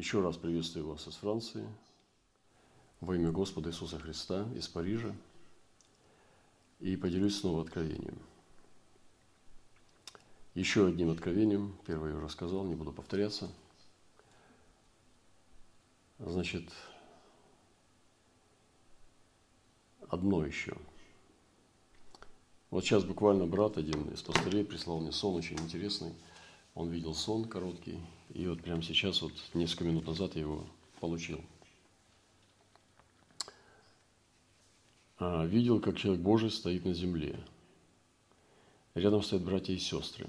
Еще раз приветствую вас из Франции во имя Господа Иисуса Христа из Парижа и поделюсь снова откровением. Еще одним откровением, первое я уже сказал, не буду повторяться. Значит, одно еще. Вот сейчас буквально брат один из пастырей прислал мне сон очень интересный. Он видел сон короткий, и вот прямо сейчас, вот несколько минут назад я его получил. А, видел, как человек Божий стоит на земле. Рядом стоят братья и сестры.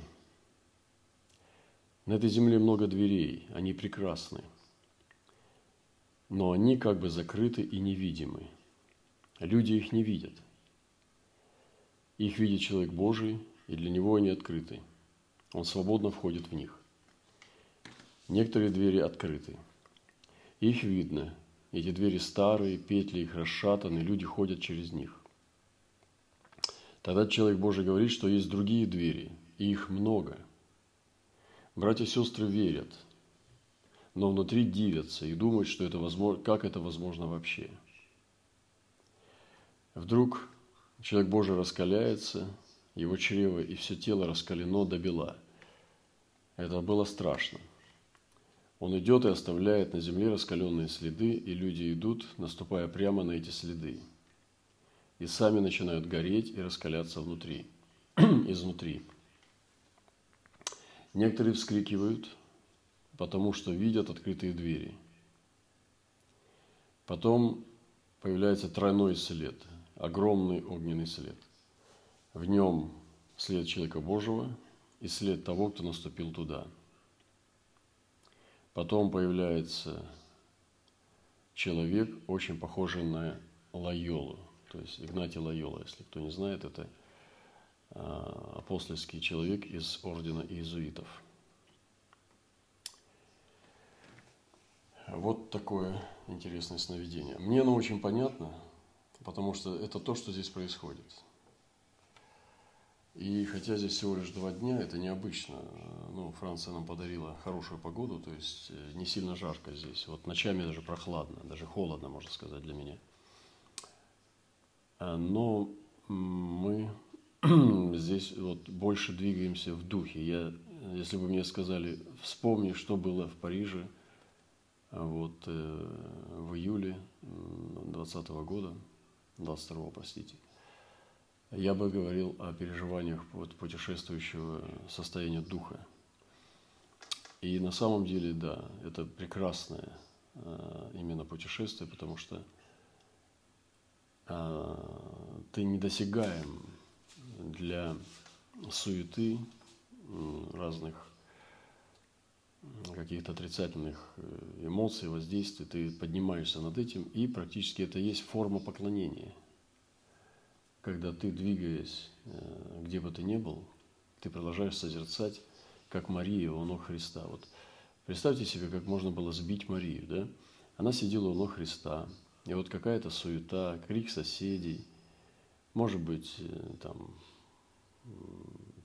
На этой земле много дверей, они прекрасны. Но они как бы закрыты и невидимы. Люди их не видят. Их видит человек Божий, и для него они открыты. Он свободно входит в них. Некоторые двери открыты. Их видно. Эти двери старые, петли их расшатаны, люди ходят через них. Тогда человек Божий говорит, что есть другие двери, и их много. Братья и сестры верят, но внутри дивятся и думают, что это возможно, как это возможно вообще. Вдруг человек Божий раскаляется, его чрево и все тело раскалено до бела. Это было страшно. Он идет и оставляет на земле раскаленные следы, и люди идут, наступая прямо на эти следы. И сами начинают гореть и раскаляться внутри, изнутри. Некоторые вскрикивают, потому что видят открытые двери. Потом появляется тройной след, огромный огненный след. В нем след человека Божьего и след того, кто наступил туда – Потом появляется человек, очень похожий на Лайолу, то есть Игнатий Лайола, если кто не знает, это а, апостольский человек из ордена иезуитов. Вот такое интересное сновидение. Мне оно очень понятно, потому что это то, что здесь происходит – и хотя здесь всего лишь два дня, это необычно. Ну, Франция нам подарила хорошую погоду, то есть э, не сильно жарко здесь. Вот ночами даже прохладно, даже холодно, можно сказать, для меня. А, но мы здесь вот больше двигаемся в духе. Я, если бы мне сказали, вспомни, что было в Париже вот, э, в июле 2020 года, 22 простите – я бы говорил о переживаниях вот, путешествующего состояния духа. И на самом деле, да, это прекрасное э, именно путешествие, потому что э, ты недосягаем для суеты разных каких-то отрицательных э, эмоций, воздействий, ты поднимаешься над этим, и практически это есть форма поклонения – когда ты, двигаясь, э, где бы ты ни был, ты продолжаешь созерцать, как Мария у ног Христа. Вот представьте себе, как можно было сбить Марию, да? Она сидела у ног Христа, и вот какая-то суета, крик соседей, может быть, э, там,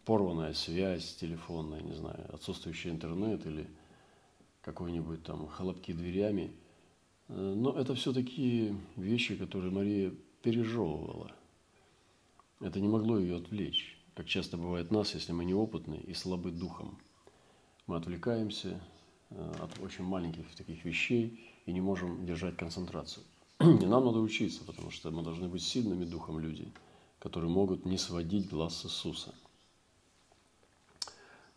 порванная связь телефонная, не знаю, отсутствующий интернет или какой-нибудь там хлопки дверями. Э, но это все такие вещи, которые Мария пережевывала – это не могло ее отвлечь, как часто бывает нас, если мы неопытны и слабы духом. Мы отвлекаемся э, от очень маленьких таких вещей и не можем держать концентрацию. И нам надо учиться, потому что мы должны быть сильными духом люди, которые могут не сводить глаз с Иисуса.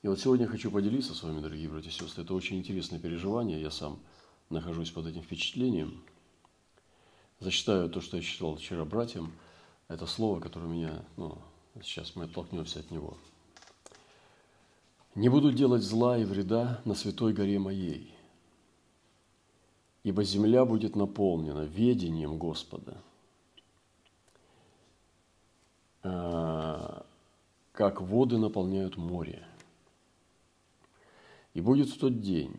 И вот сегодня я хочу поделиться с вами, дорогие братья и сестры. Это очень интересное переживание. Я сам нахожусь под этим впечатлением. Зачитаю то, что я читал вчера братьям – это слово, которое меня, ну, сейчас мы оттолкнемся от него. «Не буду делать зла и вреда на святой горе моей, ибо земля будет наполнена ведением Господа, а, как воды наполняют море. И будет в тот день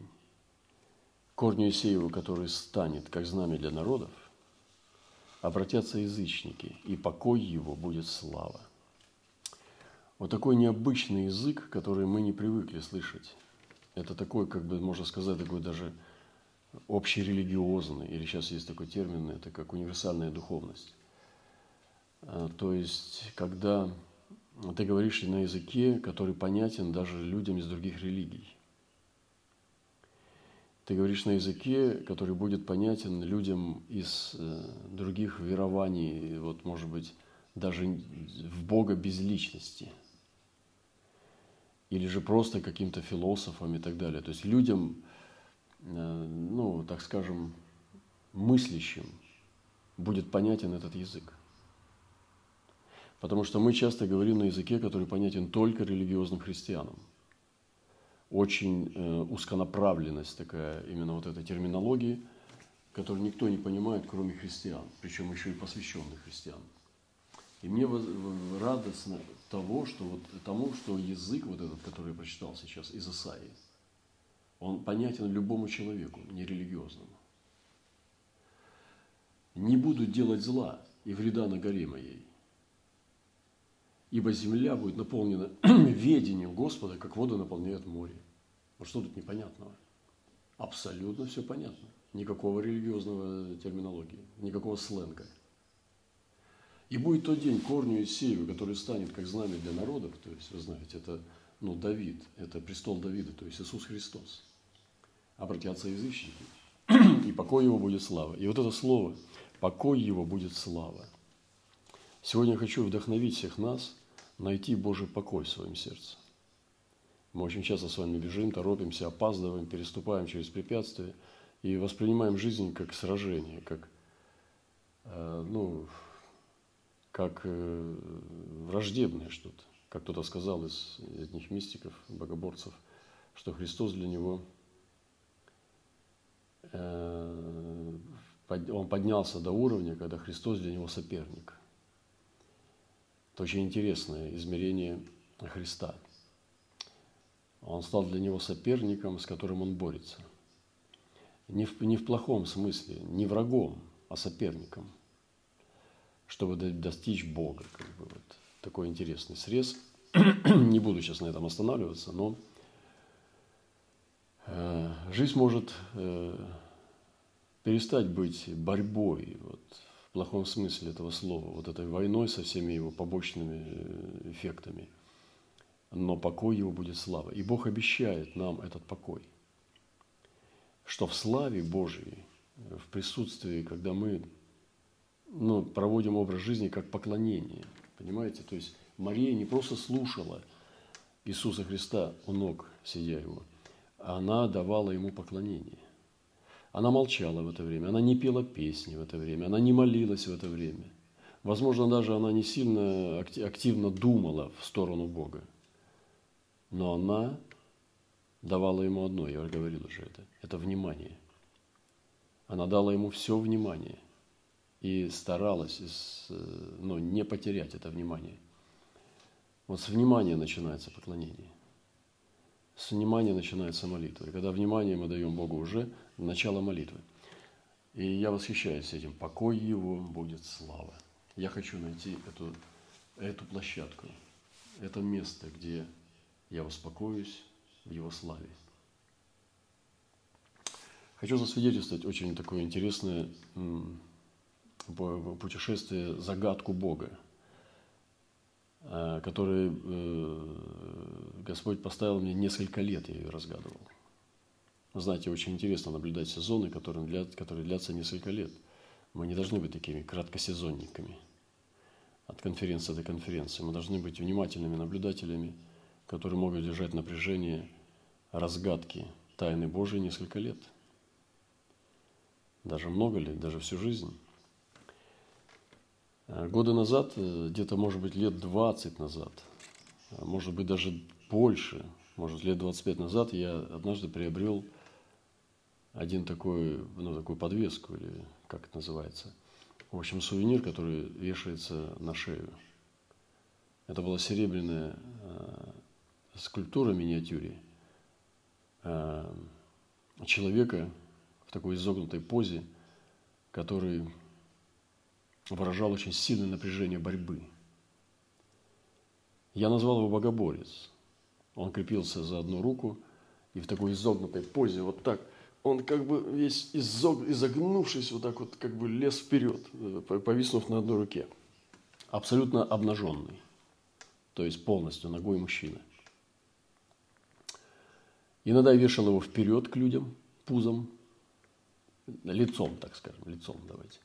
корню Исееву, который станет, как знамя для народов, обратятся язычники, и покой его будет слава. Вот такой необычный язык, который мы не привыкли слышать. Это такой, как бы можно сказать, такой даже общерелигиозный, или сейчас есть такой термин, это как универсальная духовность. А, то есть, когда ты говоришь на языке, который понятен даже людям из других религий. Ты говоришь на языке, который будет понятен людям из э, других верований, вот, может быть, даже в Бога без личности. Или же просто каким-то философам и так далее. То есть людям, э, ну, так скажем, мыслящим будет понятен этот язык. Потому что мы часто говорим на языке, который понятен только религиозным христианам. Очень э, узконаправленность такая именно вот этой терминологии, которую никто не понимает, кроме христиан, причем еще и посвященных христиан. И мне радостно того, что вот тому, что язык вот этот, который я прочитал сейчас из Исаии, он понятен любому человеку, нерелигиозному. Не буду делать зла и вреда на горе моей, ибо земля будет наполнена ведением Господа, как вода наполняет море. Вот что тут непонятного? Абсолютно все понятно. Никакого религиозного терминологии, никакого сленга – и будет тот день корню Исею, который станет как знамя для народов, то есть, вы знаете, это ну, Давид, это престол Давида, то есть Иисус Христос. Обратятся язычники, и покой его будет слава. И вот это слово «покой его будет слава». Сегодня я хочу вдохновить всех нас найти Божий покой в своем сердце. Мы очень часто с вами бежим, торопимся, опаздываем, переступаем через препятствия и воспринимаем жизнь как сражение, как, э, ну, как э, враждебное что-то. Как кто-то сказал из одних мистиков, богоборцев, что Христос для него, э, он поднялся до уровня, когда Христос для него соперник. Это очень интересное измерение Христа. Он стал для него соперником, с которым он борется. Не в, не в плохом смысле, не врагом, а соперником – чтобы достичь Бога. Как бы вот такой интересный срез. Не буду сейчас на этом останавливаться, но э, жизнь может э, перестать быть борьбой вот, в плохом смысле этого слова, вот этой войной со всеми его побочными э, эффектами. Но покой его будет слава. И Бог обещает нам этот покой, что в славе Божьей, в присутствии, когда мы ну, проводим образ жизни как поклонение. Понимаете? То есть Мария не просто слушала Иисуса Христа у ног, сидя его, а она давала ему поклонение. Она молчала в это время, она не пела песни в это время, она не молилась в это время. Возможно, даже она не сильно активно думала в сторону Бога. Но она давала ему одно, я говорил уже это, это внимание. Она дала ему все внимание – и старалась ну, не потерять это внимание. Вот с внимания начинается поклонение. С внимания начинается молитва. И когда внимание мы даем Богу уже, начало молитвы. И я восхищаюсь этим. Покой Его будет слава. Я хочу найти эту, эту площадку, это место, где я успокоюсь в Его славе. Хочу засвидетельствовать очень такое интересное путешествие «Загадку Бога», э, который э, Господь поставил мне несколько лет, я ее разгадывал. Знаете, очень интересно наблюдать сезоны, которые, длят, которые длятся несколько лет. Мы не должны быть такими краткосезонниками от конференции до конференции. Мы должны быть внимательными наблюдателями, которые могут держать напряжение разгадки тайны Божией несколько лет. Даже много лет, даже всю жизнь. Годы назад, э, где-то, может быть, лет 20 назад, а может быть, даже больше, может, лет 25 назад, я однажды приобрел один такой, ну, такую подвеску, или как это называется. В общем, сувенир, который вешается на шею. Это была серебряная э, скульптура миниатюре э, человека в такой изогнутой позе, который выражал очень сильное напряжение борьбы. Я назвал его богоборец. Он крепился за одну руку и в такой изогнутой позе вот так он как бы весь изог, изогнувшись вот так вот, как бы лез вперед, э, повиснув на одной руке. Абсолютно обнаженный, то есть полностью ногой мужчина. Иногда вешал его вперед к людям, пузом, лицом, так скажем, лицом давайте.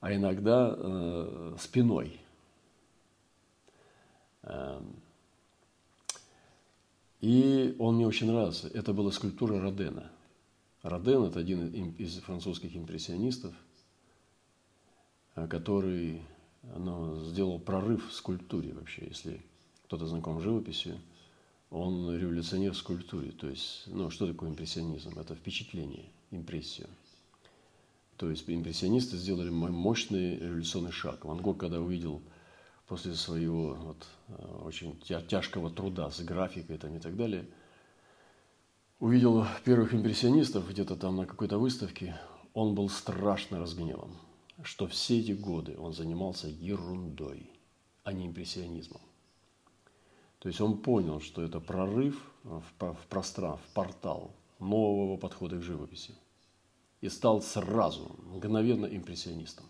А иногда э, спиной. Эм, и он мне очень нравился. Это была скульптура Родена. Роден – это один из французских импрессионистов, э, который ну, сделал прорыв в скульптуре вообще. Если кто-то знаком с живописью, он революционер в скульптуре. То есть, ну, что такое импрессионизм? Это впечатление, импрессию. То есть импрессионисты сделали мощный революционный шаг. Ван Гог, когда увидел после своего вот, э, очень тяжкого труда с графикой там, и так далее, увидел первых импрессионистов где-то там на какой-то выставке, он был страшно разгневан, что все эти годы он занимался ерундой, а не импрессионизмом. То есть он понял, что это прорыв в, в пространство, в портал нового подхода к живописи. И стал сразу, мгновенно импрессионистом.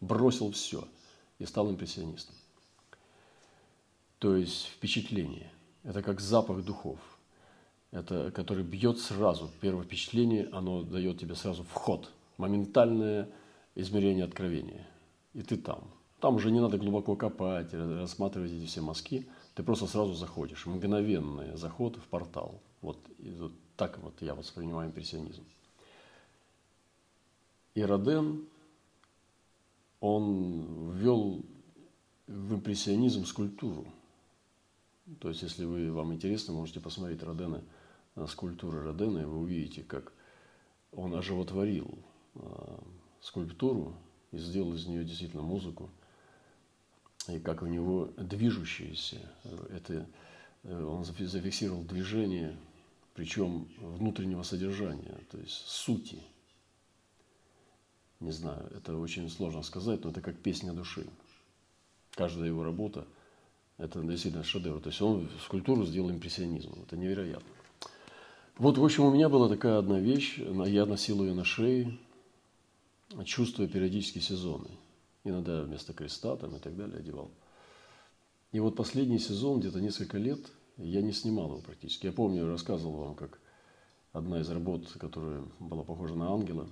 Бросил все и стал импрессионистом. То есть впечатление. Это как запах духов. Это, который бьет сразу. Первое впечатление, оно дает тебе сразу вход. Моментальное измерение откровения. И ты там. Там уже не надо глубоко копать, рассматривать эти все мазки – ты просто сразу заходишь. Мгновенный заход в портал. Вот, вот так вот я воспринимаю импрессионизм. И Роден, он ввел в импрессионизм скульптуру. То есть, если вы, вам интересно, можете посмотреть Родена, скульптуры Родена, и вы увидите, как он оживотворил э, скульптуру и сделал из нее действительно музыку и как у него движущееся, это э, он зафиксировал движение, причем внутреннего содержания, то есть сути. Не знаю, это очень сложно сказать, но это как песня души. Каждая его работа – это действительно шедевр. То есть он скульптуру сделал импрессионизмом. Это невероятно. Вот, в общем, у меня была такая одна вещь, я носил ее на шее, чувствуя периодически сезоны – иногда вместо креста там и так далее одевал. И вот последний сезон, где-то несколько лет, я не снимал его практически. Я помню, я рассказывал вам, как одна из работ, которая была похожа на ангела,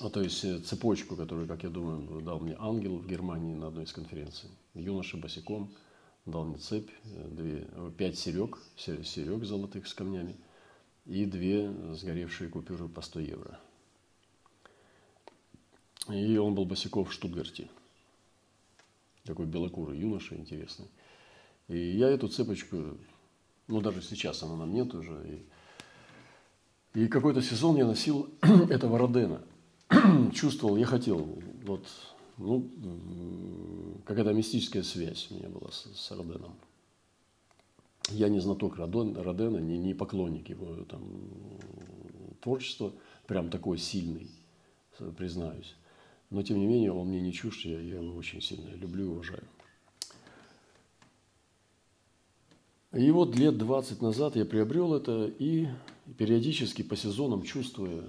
а то есть э, цепочку, которую, как я думаю, дал мне ангел в Германии на одной из конференций. Юноша босиком дал мне цепь, э, две, пять серег, серег золотых с камнями и две сгоревшие купюры по 100 евро – и он был босиков в Штутгарте. Такой белокурый юноша интересный. И я эту цепочку, ну даже сейчас она нам нет уже. И, и какой-то сезон я носил этого Родена. Чувствовал, я хотел, вот, ну, какая-то мистическая связь у меня была с, с Роденом. Я не знаток Родена, не, не поклонник его там, творчества, прям такой сильный, признаюсь. Но, тем не менее, он мне не чужд, я, я его очень сильно люблю и уважаю. И вот лет 20 назад я приобрел это и периодически по сезонам, чувствуя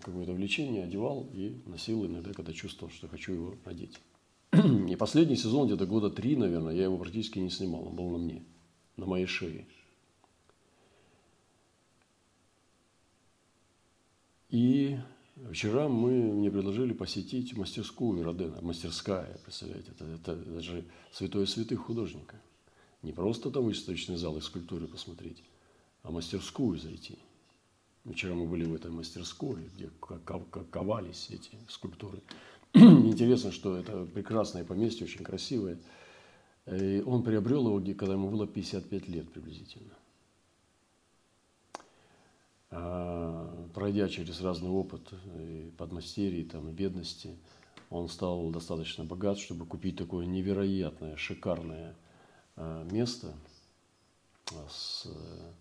какое-то влечение, одевал и носил иногда, когда чувствовал, что хочу его одеть. И последний сезон, где-то года три, наверное, я его практически не снимал, он был на мне, на моей шее. И Вчера мы, мне предложили посетить мастерскую Родена, мастерская, представляете, это, это, это же святое святых художника. Не просто там выставочный зал и скульптуры посмотреть, а мастерскую зайти. Вчера мы были в этой мастерской, где ковались эти скульптуры. Интересно, что это прекрасное поместье, очень красивое. И он приобрел его, когда ему было 55 лет приблизительно. А, пройдя через разный опыт и подмастерий, там, и бедности, он стал достаточно богат, чтобы купить такое невероятное, шикарное а, место с э,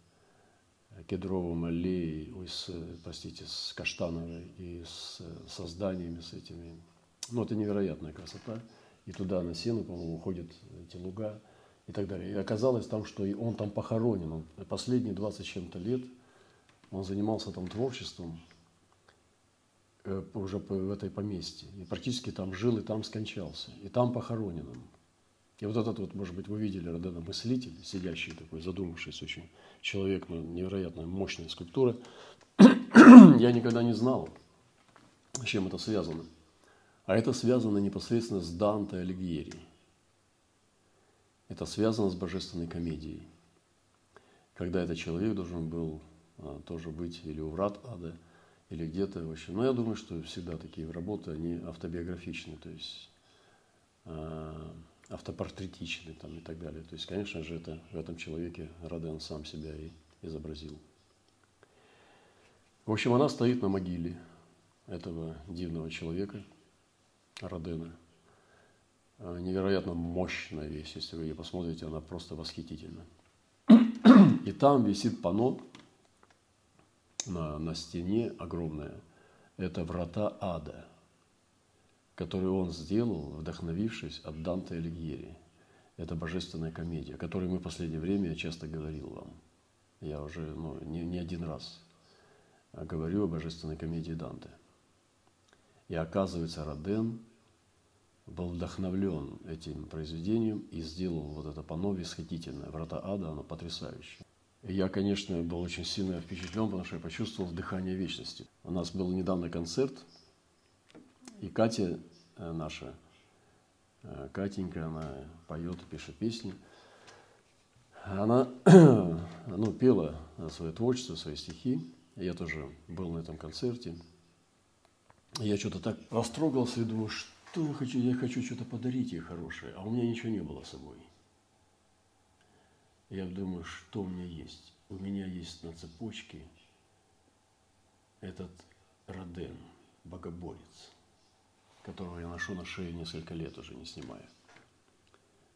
кедровым аллеей, ой, с, простите, с каштановой и с созданиями, с этими. Ну, это невероятная красота. И туда на сену, по-моему, уходят эти луга и так далее. И оказалось там, что он там похоронен. Он последние 20 с чем-то лет – Он занимался там творчеством э, уже в этой поместье. И практически там жил, и там скончался. И там похоронен он. И вот этот вот, может быть, вы видели Родена мыслитель, сидящий такой, задумавшийся очень человек, ну, невероятно мощная скульптура. Я никогда не знал, с чем это связано. А это связано непосредственно с Данте Алигьери. Это связано с божественной комедией. Когда этот человек должен был а, тоже быть или у врат ада, или где-то вообще. Но я думаю, что всегда такие работы, они автобиографичны, то есть а, автопортретичны там, и так далее. То есть, конечно же, это в этом человеке Роден сам себя и изобразил. В общем, она стоит на могиле этого дивного человека, Родена. А, невероятно мощная вещь, если вы ее посмотрите, она просто восхитительна. И там висит панно на, на стене огромное. Это врата ада – который он сделал, вдохновившись от Данте Алигьери. Это божественная комедия, о которой мы в последнее время я часто говорил вам. Я уже ну, не, не один раз говорю о божественной комедии Данте. И оказывается, Роден был вдохновлен этим произведением и сделал вот это панно восхитительное. Врата ада, оно потрясающее. И я, конечно, был очень сильно впечатлен, потому что я почувствовал дыхание вечности. У нас был недавно концерт – и Катя э, наша, э, Катенька, она поет, пишет песни. Она ну, пела свое творчество, свои стихи. Я тоже был на этом концерте. Я что-то так растрогался и думаю, что я хочу, я хочу что-то подарить ей хорошее, а у меня ничего не было с собой. Я думаю, что у меня есть? У меня есть на цепочке этот Роден, богоборец – которого я ношу на шее несколько лет уже не снимая.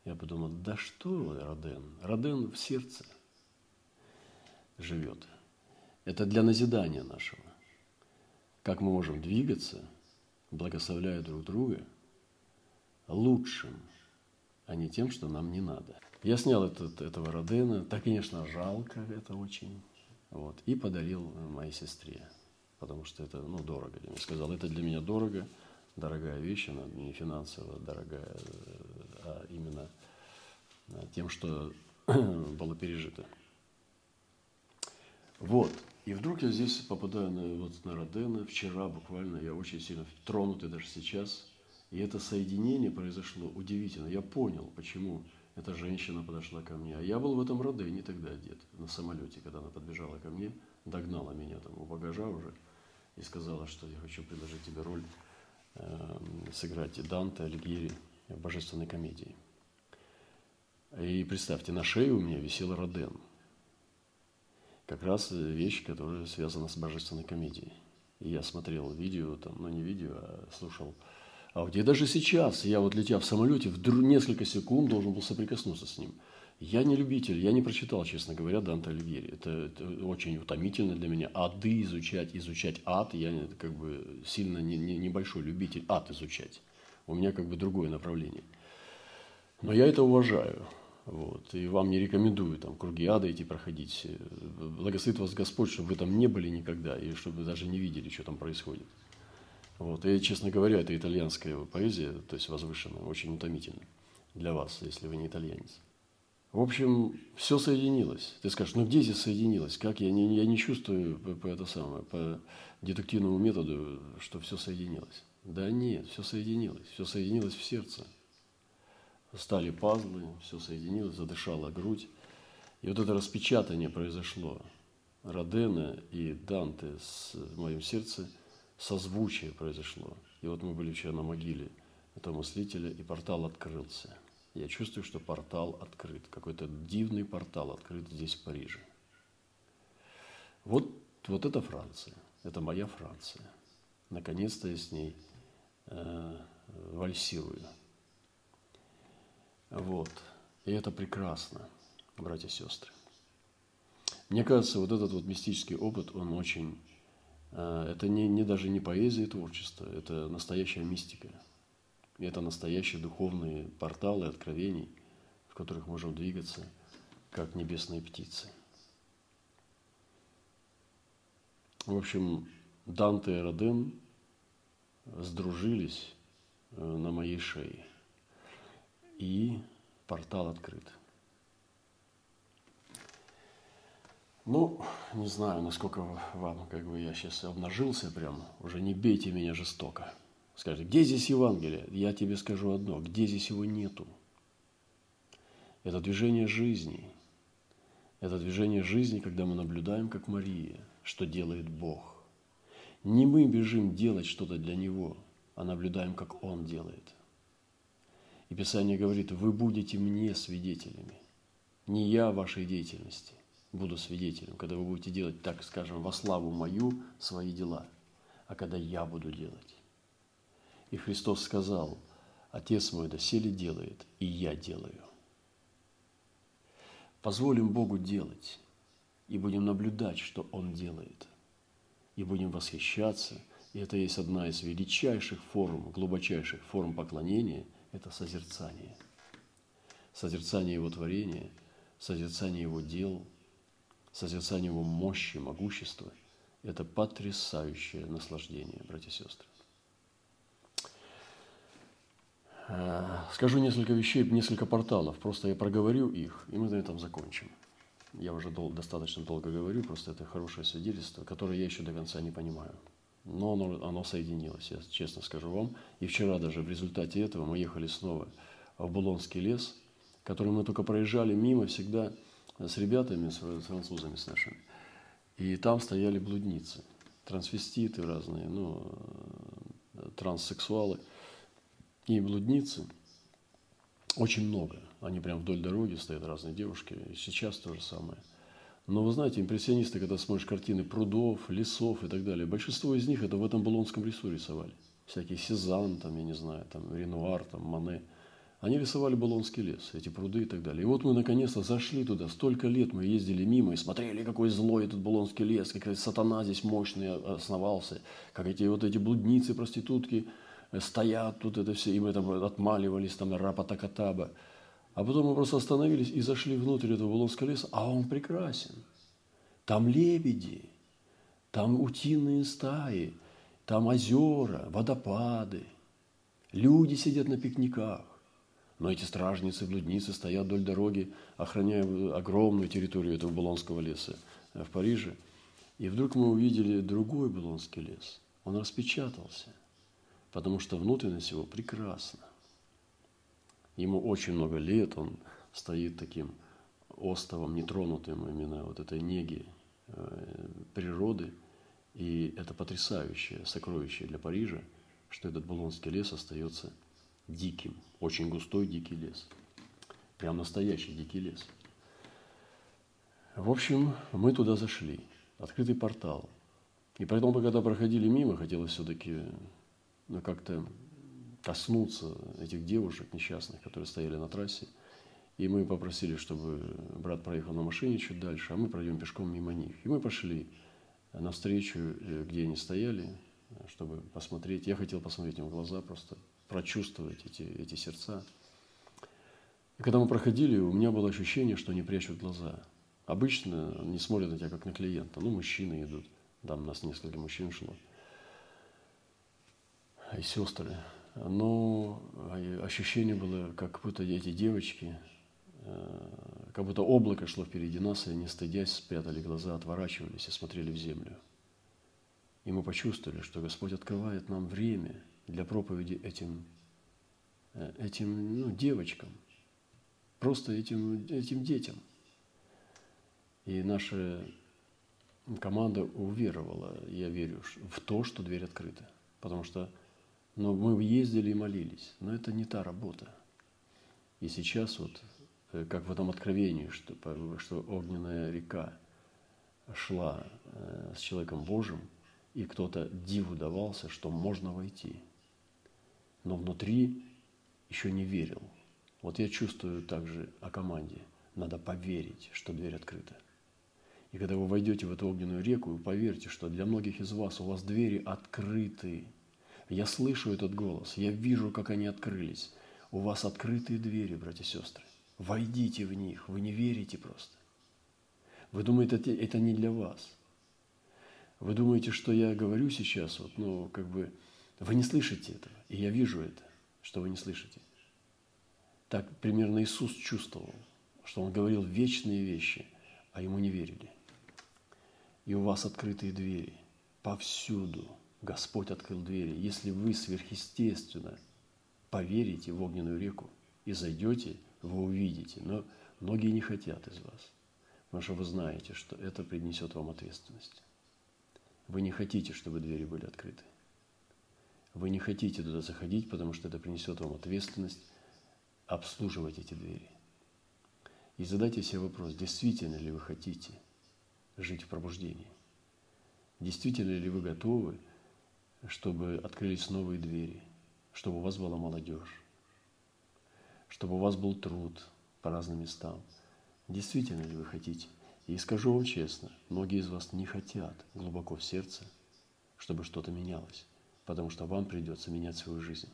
Я подумал, да что Роден? Роден в сердце живет. Это для назидания нашего. Как мы можем двигаться, благословляя друг друга, лучшим, а не тем, что нам не надо. Я снял этот, этого Родена, да, конечно, жалко это очень, вот, и подарил моей сестре, потому что это, ну, дорого. Я сказал, это для меня дорого – дорогая вещь, она не финансово дорогая, а именно тем, что было пережито. Вот. И вдруг я здесь попадаю на, вот, на Родена. Вчера буквально я очень сильно тронутый даже сейчас. И это соединение произошло удивительно. Я понял, почему эта женщина подошла ко мне. А я был в этом Родене тогда одет, на самолете, когда она подбежала ко мне, догнала меня там у багажа уже и сказала, что я хочу предложить тебе роль сыграть Данте Алигьери в божественной комедии. И представьте, на шее у меня висел Роден. Как раз вещь, которая связана с божественной комедией. И я смотрел видео, там, ну не видео, а слушал аудио. И даже сейчас я вот летя в самолете, в несколько секунд должен был соприкоснуться с ним – я не любитель, я не прочитал, честно говоря, Данте Алигьери. Это, это очень утомительно для меня. Ады изучать, изучать ад, я как бы сильно не, не, небольшой любитель ад изучать. У меня как бы другое направление. Но я это уважаю. Вот. И вам не рекомендую там круги ада идти проходить. Благословит вас Господь, чтобы вы там не были никогда, и чтобы вы даже не видели, что там происходит. Вот. И, честно говоря, это итальянская поэзия, то есть возвышенная, очень утомительна для вас, если вы не итальянец. В общем, все соединилось. Ты скажешь, ну где здесь соединилось? Как я не, я не чувствую по, по, это самое, по детективному методу, что все соединилось. Да нет, все соединилось. Все соединилось в сердце. Стали пазлы, все соединилось, задышала грудь. И вот это распечатание произошло. Родена и Данте с, в моем сердце созвучие произошло. И вот мы были вчера на могиле этого мыслителя, и портал открылся – я чувствую, что портал открыт. Какой-то дивный портал открыт здесь, в Париже. Вот, вот это Франция. Это моя Франция. Наконец-то я с ней э, вальсирую. Вот. И это прекрасно, братья и сестры. Мне кажется, вот этот вот мистический опыт, он очень... Э, это не, не даже не поэзия и творчество, это настоящая мистика – это настоящие духовные порталы откровений, в которых можем двигаться, как небесные птицы. В общем, Данте и Роден сдружились э, на моей шее. И портал открыт. Ну, не знаю, насколько вам, как бы я сейчас обнажился прям, уже не бейте меня жестоко. Скажите, где здесь Евангелие? Я тебе скажу одно, где здесь его нету. Это движение жизни. Это движение жизни, когда мы наблюдаем, как Мария, что делает Бог. Не мы бежим делать что-то для Него, а наблюдаем, как Он делает. И Писание говорит, вы будете мне свидетелями. Не я вашей деятельности буду свидетелем, когда вы будете делать, так скажем, во славу мою свои дела, а когда я буду делать. И Христос сказал, Отец мой доселе делает, и я делаю. Позволим Богу делать, и будем наблюдать, что Он делает. И будем восхищаться. И это есть одна из величайших форм, глубочайших форм поклонения – это созерцание. Созерцание Его творения, созерцание Его дел, созерцание Его мощи, могущества – это потрясающее наслаждение, братья и сестры. Э, скажу несколько вещей, несколько порталов. Просто я проговорю их, и мы на этом закончим. Я уже дол- достаточно долго говорю, просто это хорошее свидетельство, которое я еще до конца не понимаю. Но оно, оно соединилось, я честно скажу вам. И вчера даже в результате этого мы ехали снова в Булонский лес, который мы только проезжали мимо всегда с ребятами, с французами с нашими. И там стояли блудницы, трансвеститы разные, ну, э, транссексуалы – и блудницы очень много. Они прям вдоль дороги стоят, разные девушки. И сейчас то же самое. Но вы знаете, импрессионисты, когда смотришь картины прудов, лесов и так далее, большинство из них это в этом Булонском лесу рисовали. Всякие Сезанн, там, я не знаю, там, Ренуар, там, Мане. Они рисовали Булонский лес, эти пруды и так далее. И вот мы наконец-то зашли туда. Столько лет мы ездили мимо и смотрели, какой злой этот Булонский лес, какая сатана здесь мощный основался, как эти вот эти блудницы, проститутки – стоят тут это все, и мы там отмаливались, там рапата-катаба. А потом мы просто остановились и зашли внутрь этого Вавилонского леса, а он прекрасен. Там лебеди, там утиные стаи, там озера, водопады. Люди сидят на пикниках. Но эти стражницы, блудницы стоят вдоль дороги, охраняя огромную территорию этого Булонского леса в Париже. И вдруг мы увидели другой Булонский лес. Он распечатался – потому что внутренность его прекрасна. Ему очень много лет, он стоит таким островом, нетронутым именно вот этой неги э, природы. И это потрясающее сокровище для Парижа, что этот Булонский лес остается диким, очень густой дикий лес. Прям настоящий дикий лес. В общем, мы туда зашли. Открытый портал. И поэтому, когда проходили мимо, хотелось все-таки ну, как-то коснуться этих девушек несчастных, которые стояли на трассе. И мы попросили, чтобы брат проехал на машине чуть дальше, а мы пройдем пешком мимо них. И мы пошли навстречу, э, где они стояли, чтобы посмотреть. Я хотел посмотреть им в глаза, просто прочувствовать эти, эти сердца. И когда мы проходили, у меня было ощущение, что они прячут глаза. Обычно не смотрят на тебя, как на клиента. Ну, мужчины идут. Там нас несколько мужчин шло и сестры. Но ощущение было, как будто эти девочки, э, как будто облако шло впереди нас, и они, стыдясь, спрятали глаза, отворачивались и смотрели в землю. И мы почувствовали, что Господь открывает нам время для проповеди этим, э, этим ну, девочкам, просто этим, этим детям. И наша команда уверовала, я верю, в то, что дверь открыта. Потому что но мы ездили и молились. Но это не та работа. И сейчас вот, э, как в этом откровении, что, что огненная река шла э, с человеком Божьим, и кто-то диву давался, что можно войти. Но внутри еще не верил. Вот я чувствую также о команде. Надо поверить, что дверь открыта. И когда вы войдете в эту огненную реку, вы поверьте, что для многих из вас у вас двери открыты – я слышу этот голос, я вижу, как они открылись. У вас открытые двери, братья и сестры. Войдите в них, вы не верите просто. Вы думаете, это не для вас. Вы думаете, что я говорю сейчас, вот, ну, как бы, вы не слышите этого, и я вижу это, что вы не слышите. Так примерно Иисус чувствовал, что Он говорил вечные вещи, а Ему не верили. И у вас открытые двери повсюду. Господь открыл двери. Если вы сверхъестественно поверите в огненную реку и зайдете, вы увидите. Но многие не хотят из вас, потому что вы знаете, что это принесет вам ответственность. Вы не хотите, чтобы двери были открыты. Вы не хотите туда заходить, потому что это принесет вам ответственность обслуживать эти двери. И задайте себе вопрос, действительно ли вы хотите жить в пробуждении? Действительно ли вы готовы, чтобы открылись новые двери, чтобы у вас была молодежь, чтобы у вас был труд по разным местам? Действительно ли вы хотите? И скажу вам честно, многие из вас не хотят глубоко в сердце, чтобы что-то менялось, потому что вам придется менять свою жизнь.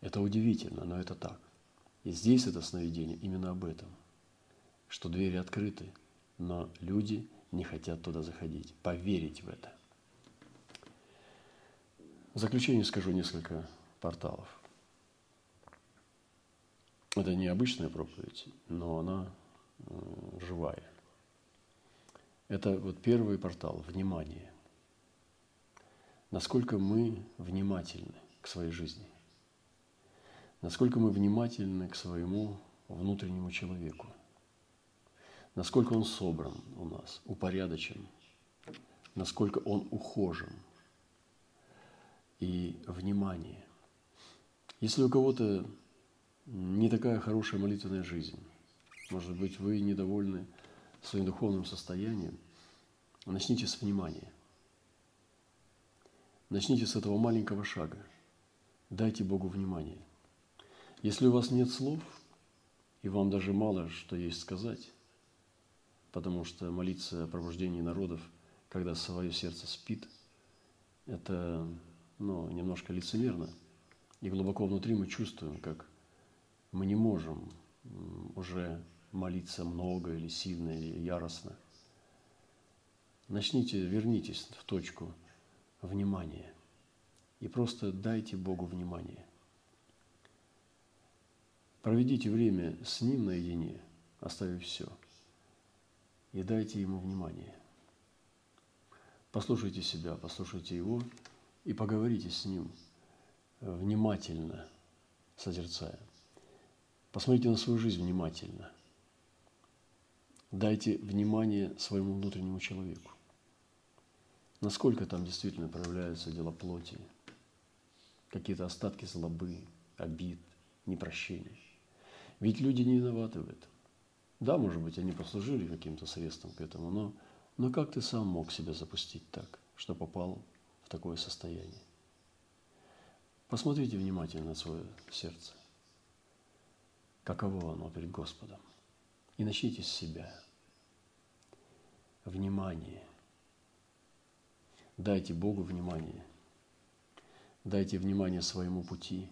Это удивительно, но это так. И здесь это сновидение именно об этом, что двери открыты, но люди не хотят туда заходить, поверить в это. В заключение скажу несколько порталов. Это не обычная проповедь, но она Э, живая. Это вот первый портал – внимание. Насколько мы внимательны к своей жизни. Насколько мы внимательны к своему внутреннему человеку. Насколько он собран у нас, упорядочен. Насколько он ухожен. И внимание. Если у кого-то не такая хорошая молитвенная жизнь, может быть, вы недовольны своим духовным состоянием. Начните с внимания. Начните с этого маленького шага. Дайте Богу внимание. Если у вас нет слов, и вам даже мало что есть сказать, потому что молиться о пробуждении народов, когда свое сердце спит, это ну, немножко лицемерно. И глубоко внутри мы чувствуем, как мы не можем уже молиться много или сильно, или яростно. Начните, вернитесь в точку внимания и просто дайте Богу внимание. Проведите время с Ним наедине, оставив все, и дайте Ему внимание. Послушайте себя, послушайте Его и поговорите с Ним внимательно, созерцая. Посмотрите на свою жизнь внимательно – Дайте внимание своему внутреннему человеку. Насколько там действительно проявляются дела плоти, какие-то остатки злобы, обид, непрощения. Ведь люди не виноваты в этом. Да, может быть, они послужили каким-то средством к этому, но, но как ты сам мог себя запустить так, что попал такое состояние? Посмотрите внимательно на свое сердце. Каково оно перед Господом? И начните с себя. Внимание. Дайте Богу внимание. Дайте внимание своему пути.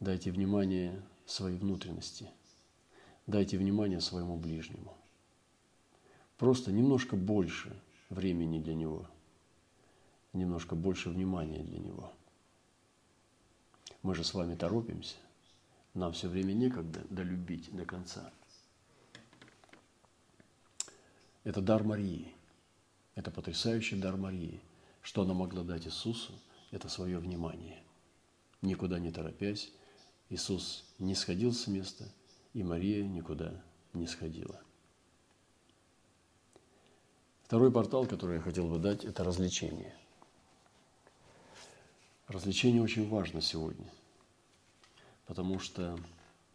Дайте внимание своей внутренности. Дайте внимание своему ближнему. Просто немножко больше времени для него. Немножко больше внимания для него. Мы же с вами торопимся. Нам все время некогда долюбить до конца. Это дар Марии. Это потрясающий дар Марии. Что она могла дать Иисусу? Это свое внимание. Никуда не торопясь, Иисус не сходил с места, и Мария никуда не сходила. Второй портал, который я хотел бы дать, это развлечение. Развлечение очень важно сегодня – потому что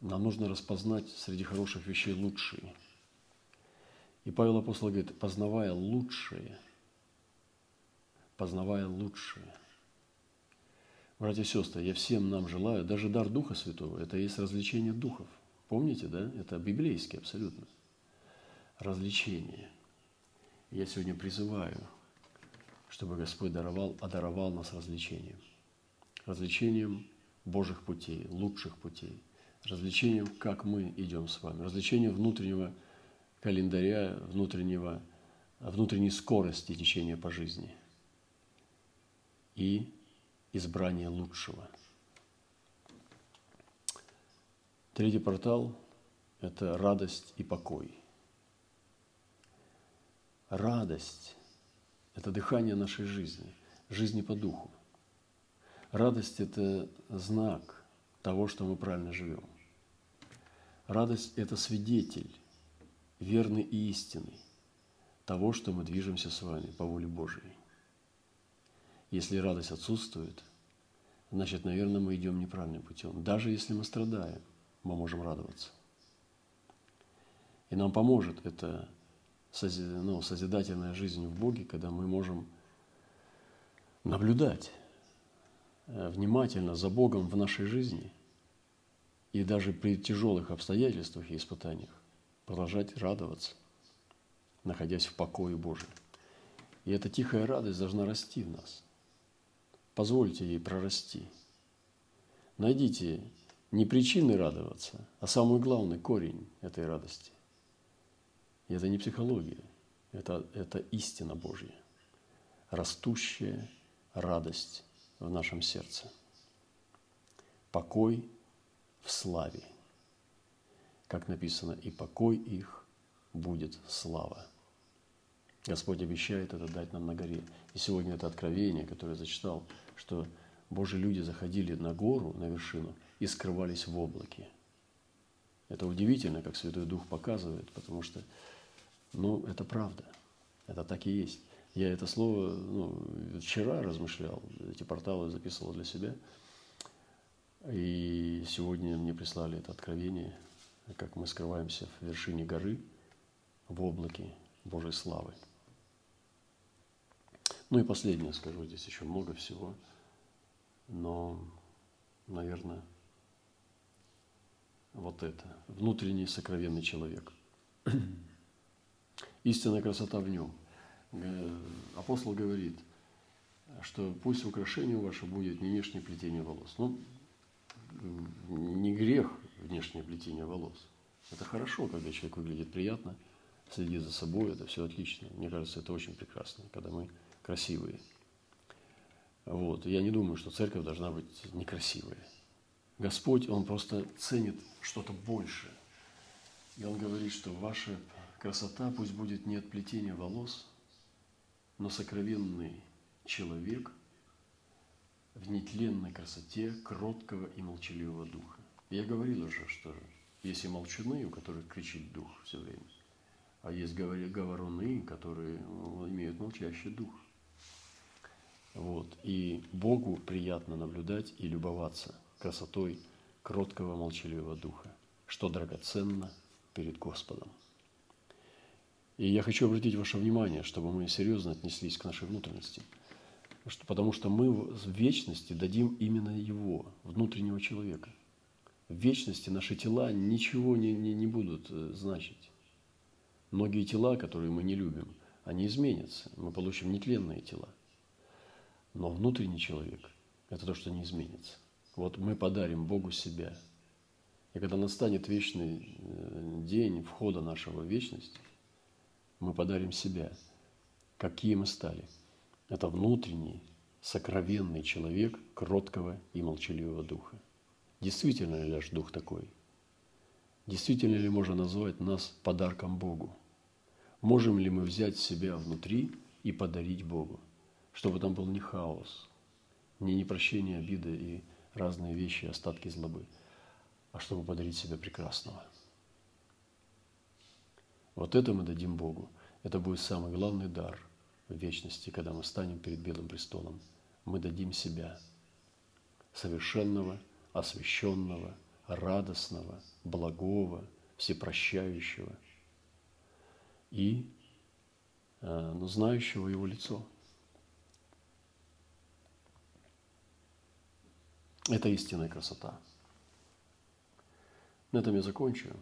нам нужно распознать среди хороших вещей лучшие. И Павел Апостол говорит, познавая лучшее, познавая лучшее. Братья и сестры, я всем нам желаю, даже дар Духа Святого, это есть развлечение духов. Помните, да? Это библейский абсолютно. Развлечение. Я сегодня призываю, чтобы Господь даровал, одаровал нас развлечением. Развлечением Божьих путей, лучших путей, развлечением, как мы идем с вами, развлечением внутреннего календаря, внутреннего внутренней скорости течения по жизни и избрания лучшего. Третий портал – это радость и покой. Радость – это дыхание нашей жизни, жизни по духу. Радость – это знак того, что мы правильно живем. Радость – это свидетель, верный и истинный, того, что мы движемся с вами по воле Божией. Если радость отсутствует, значит, наверное, мы идем неправильным путем. Даже если мы страдаем, мы можем радоваться. И нам поможет эта ну, созидательная жизнь в Боге, когда мы можем наблюдать внимательно за Богом в нашей жизни и даже при тяжелых обстоятельствах и испытаниях продолжать радоваться, находясь в покое Божьем. И эта тихая радость должна расти в нас. Позвольте ей прорасти. Найдите не причины радоваться, а самый главный корень этой радости. И это не психология, это, это истина Божья, растущая радость в нашем сердце. Покой в славе. Как написано, и покой их будет слава. Господь обещает это дать нам на горе. И сегодня это откровение, которое я зачитал, что Божьи люди заходили на гору, на вершину и скрывались в облаке. Это удивительно, как Святой Дух показывает, потому что ну, это правда. Это так и есть. Я это слово ну, вчера размышлял, эти порталы записывал для себя. И сегодня мне прислали это откровение, как мы скрываемся в вершине горы, в облаке Божьей славы. Ну и последнее скажу, здесь еще много всего, но, наверное, вот это, внутренний сокровенный человек – истинная красота в нем. Э, апостол говорит, что пусть украшение ваше будет не внешнее плетение волос. Ну, не грех внешнее плетение волос. Это хорошо, когда человек выглядит приятно, следит за собой, это все отлично. Мне кажется, это очень прекрасно, когда мы красивые. Вот. Я не думаю, что церковь должна быть некрасивая. Господь, Он просто ценит что-то большее. И Он говорит, что ваше Красота пусть будет не от плетения волос, но сокровенный человек в нетленной красоте кроткого и молчаливого духа. Я говорил уже, что есть и молчуны, у которых кричит дух все время, а есть говоруны, которые имеют молчащий дух. Вот. И Богу приятно наблюдать и любоваться красотой кроткого молчаливого духа, что драгоценно перед Господом. И я хочу обратить ваше внимание, чтобы мы серьезно отнеслись к нашей внутренности. Потому что мы в вечности дадим именно его, внутреннего человека. В вечности наши тела ничего не, не, не будут э, значить. Многие тела, которые мы не любим, они изменятся. Мы получим нетленные тела. Но внутренний человек – это то, что не изменится. Вот мы подарим Богу себя. И когда настанет вечный э, день входа нашего в вечность – мы подарим себя. Какие мы стали? Это внутренний, сокровенный человек кроткого и молчаливого духа. Действительно ли наш дух такой? Действительно ли можно назвать нас подарком Богу? Можем ли мы взять себя внутри и подарить Богу, чтобы там был не хаос, не непрощение обиды и разные вещи, остатки злобы, а чтобы подарить себя прекрасного – вот это мы дадим Богу. Это будет самый главный дар в вечности, когда мы станем перед Белым престолом. Мы дадим себя совершенного, освященного, радостного, благого, всепрощающего и э, ну, знающего Его лицо. Это истинная красота. На этом я закончу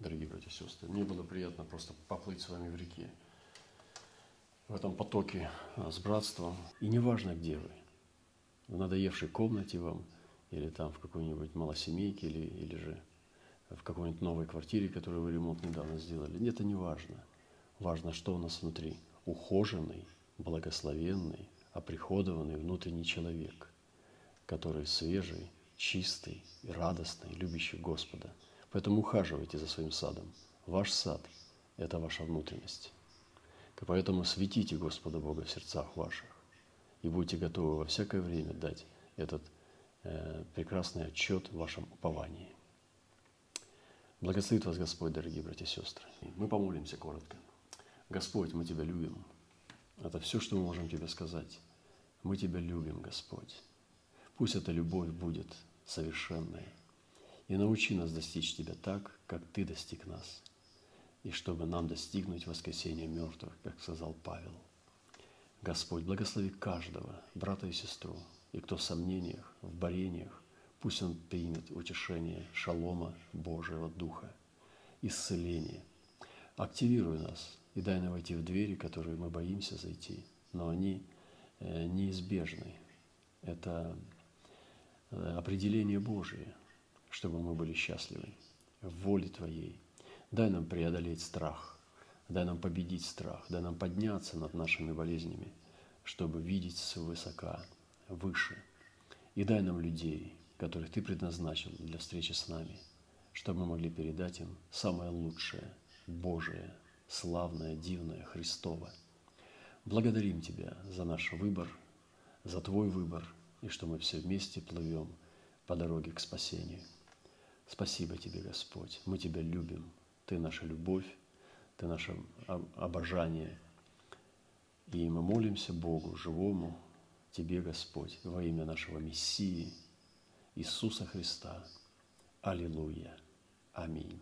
дорогие братья и сестры. Мне было приятно просто поплыть с вами в реке, в этом потоке а, с братством. И неважно, где вы, в надоевшей комнате вам, или там в какой-нибудь малосемейке, или, или же в какой-нибудь новой квартире, которую вы ремонт недавно сделали. Это не важно. Важно, что у нас внутри. Ухоженный, благословенный, оприходованный внутренний человек, который свежий, чистый и радостный, любящий Господа. Поэтому ухаживайте за своим садом. Ваш сад – это ваша внутренность. Поэтому светите Господа Бога в сердцах ваших и будьте готовы во всякое время дать этот э, прекрасный отчет в вашем уповании. Благословит вас Господь, дорогие братья и сестры. Мы помолимся коротко. Господь, мы Тебя любим. Это все, что мы можем Тебе сказать. Мы Тебя любим, Господь. Пусть эта любовь будет совершенной. И научи нас достичь Тебя так, как Ты достиг нас. И чтобы нам достигнуть воскресения мертвых, как сказал Павел. Господь, благослови каждого, брата и сестру, и кто в сомнениях, в борениях, пусть он примет утешение шалома Божьего Духа, исцеление. Активируй нас и дай нам войти в двери, которые мы боимся зайти, но они э, неизбежны. Это э, определение Божие, чтобы мы были счастливы в воле Твоей. Дай нам преодолеть страх, дай нам победить страх, дай нам подняться над нашими болезнями, чтобы видеть свысока, выше. И дай нам людей, которых Ты предназначил для встречи с нами, чтобы мы могли передать им самое лучшее, Божие, славное, дивное, Христово. Благодарим Тебя за наш выбор, за Твой выбор, и что мы все вместе плывем по дороге к спасению. Спасибо Тебе, Господь. Мы Тебя любим. Ты наша любовь, Ты наше обожание. И мы молимся Богу, живому, Тебе, Господь, во имя нашего Мессии, Иисуса Христа. Аллилуйя. Аминь.